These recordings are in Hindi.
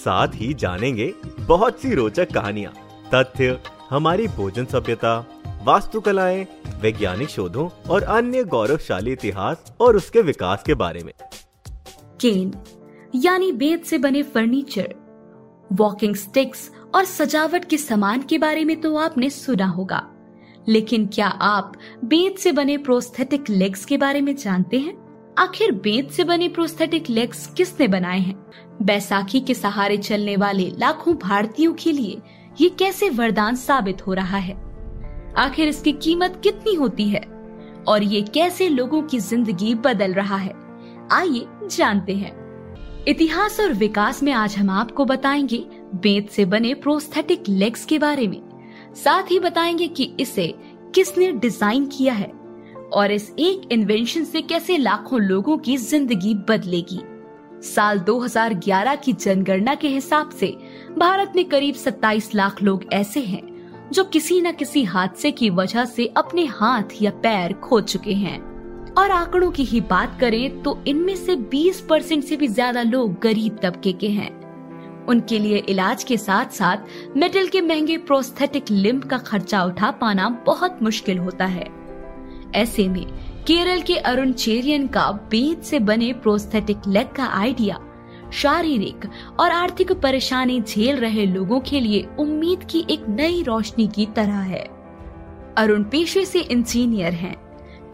साथ ही जानेंगे बहुत सी रोचक कहानियाँ, तथ्य, हमारी भोजन सभ्यता, वास्तुकलाएँ, वैज्ञानिक शोधों और अन्य गौरवशाली इतिहास और उसके विकास के बारे में। केन, यानी बेत से बने फर्नीचर, वॉकिंग स्टिक्स और सजावट के सामान के बारे में तो आपने सुना होगा, लेकिन क्या आप बेत से बने प्रोस्थेटिक लेग्स के बारे में जानते हैं? आखिर बेत से बने प्रोस्थेटिक लेग्स किसने बनाए हैं? बैसाखी के सहारे चलने वाले लाखों भारतीयों के लिए ये कैसे वरदान साबित हो रहा है? आखिर इसकी कीमत कितनी होती है? और ये कैसे लोगों की ज़िंदगी बदल रहा है? आइए जानते हैं। इतिहास और विकास में आज हम आपको बताएँगे बेत से बने प्रोस्थेटिक लेग्स के बारे में। साथ ही बताएँगे कि इसे किसने डिज़ाइन किया है? और इस एक इन्वेंशन से कैसे लाखों लोगों की ज़िंदगी बदलेगी। साल 2011 की जनगणना के हिसाब से भारत में करीब 27 लाख लोग ऐसे हैं, जो किसी न किसी हादसे की वजह से अपने हाथ या पैर खो चुके हैं। और आंकड़ों की ही बात करें तो इनमें से 20 परसेंट से भी ज़्यादा लोग गरीब तबके के हैं। उनके लिए इलाज के साथ साथ मेटल के महँगे प्रोस्थेटिक लिम्ब का खर्चा उठा पाना बहुत मुश्किल होता है। ऐसे में केरल के अरुण चेरियन का बेद से बने प्रोस्थेटिक लेग का आइडिया शारीरिक और आर्थिक परेशानी झेल रहे लोगों के लिए उम्मीद की एक नई रोशनी की तरह है। अरुण पेशे से इंजीनियर हैं।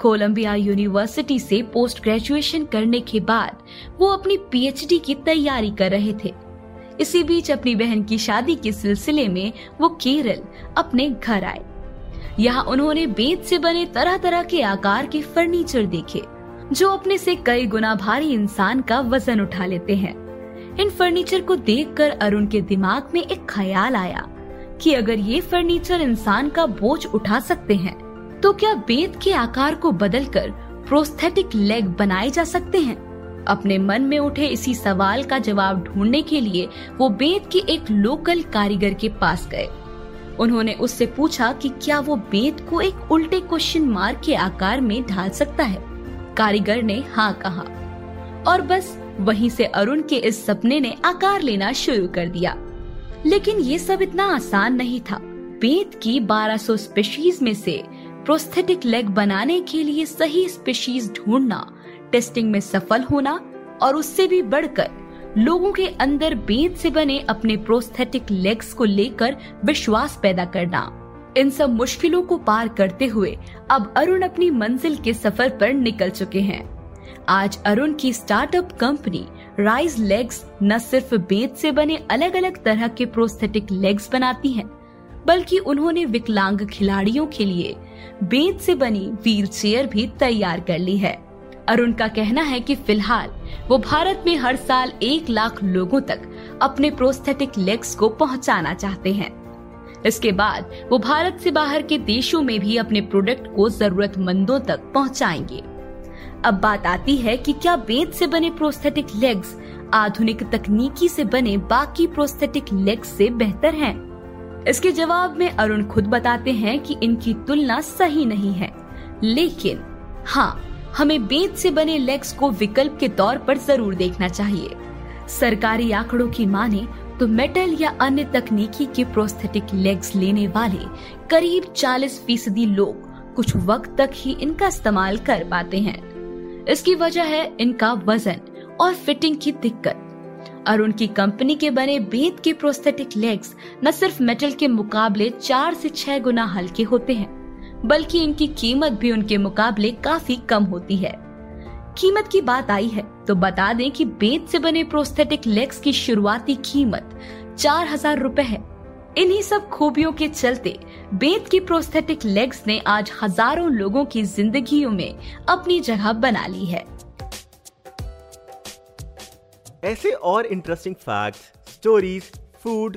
कोलंबिया यूनिवर्सिटी से पोस्ट ग्रेजुएशन करने के बाद वो अपनी पीएचडी की तैयारी कर रहे थे। इसी बीच अपनी बहन की शादी के सिलसिले में वो केरल अपने घर आए। यहाँ उन्होंने बेत से बने तरह तरह के आकार के फर्नीचर देखे, जो अपने से कई गुना भारी इंसान का वज़न उठा लेते हैं। इन फर्नीचर को देखकर अरुण के दिमाग में एक ख्याल आया कि अगर ये फर्नीचर इंसान का बोझ उठा सकते हैं तो क्या बेत के आकार को बदलकर प्रोस्थेटिक लेग बनाए जा सकते हैं? अपने मन में उठे इसी सवाल का जवाब ढूँढने के लिए वो बेत के एक लोकल कारीगर के पास गए। उन्होंने उससे पूछा कि क्या वो बेत को एक उल्टे क्वेश्चन मार्क के आकार में ढाल सकता है? कारीगर ने हाँ कहा। और बस, वहीं से अरुण के इस सपने ने आकार लेना शुरू कर दिया। लेकिन ये सब इतना आसान नहीं था। बेत की 1200 स्पेशीज में से प्रोस्थेटिक लेग बनाने के लिए सही स्पेशीज ढूंढना टेस्टिंग में सफल होना और उससे भी बढ़कर लोगों के अंदर बेद से बने अपने प्रोस्थेटिक लेग्स को लेकर विश्वास पैदा करना। इन सब मुश्किलों को पार करते हुए अब अरुण अपनी मंजिल के सफ़र पर निकल चुके हैं। आज अरुण की स्टार्टअप कंपनी राइज लेग्स न सिर्फ़ बेद से बने अलग अलग तरह के प्रोस्थेटिक लेग्स बनाती हैं, बल्कि उन्होंने विकलांग खिलाड़ियों के लिए बेद से बनी व्हील चेयर भी तैयार कर ली है। अरुण का कहना है कि फ़िलहाल वो भारत में हर साल एक लाख लोगों तक अपने प्रोस्थेटिक लेग्स को पहुंचाना चाहते हैं। इसके बाद वो भारत से बाहर के देशों में भी अपने प्रोडक्ट को जरूरतमंदों तक पहुंचाएँगे। अब बात आती है कि क्या बेद से बने प्रोस्थेटिक लेग्स आधुनिक तकनीकी से बने बाकी प्रोस्थेटिक लेग्स से बेहतर हैं? इसके जवाब में अरुण खुद बताते हैं कि इनकी तुलना सही नहीं है। लेकिन हाँ हमें बेद से बने लेग्स को विकल्प के तौर पर ज़रूर देखना चाहिए। सरकारी आंकड़ों की माने तो मेटल या अन्य तकनीकी के प्रोस्थेटिक लेग्स लेने वाले करीब 40 फ़ीसदी लोग कुछ वक्त तक ही इनका इस्तेमाल कर पाते हैं। इसकी वजह है इनका वज़न और फिटिंग की दिक्कत। और उनकी कंपनी के बने बेद के प्रोस्थेटिक लेग्स न सिर्फ़ मेटल के मुकाबले चार से छह गुना हल्के होते हैं। बल्कि इनकी कीमत भी उनके मुकाबले काफ़ी कम होती है। कीमत की बात आई है तो बता दें कि बेत से बने प्रोस्थेटिक लेग्स की शुरुआती कीमत चार हज़ार रूपए है। इन्हीं सब खूबियों के चलते बेत की प्रोस्थेटिक लेग्स ने आज हज़ारों लोगों की जिंदगियों में अपनी जगह बना ली है। ऐसे और interesting facts, stories food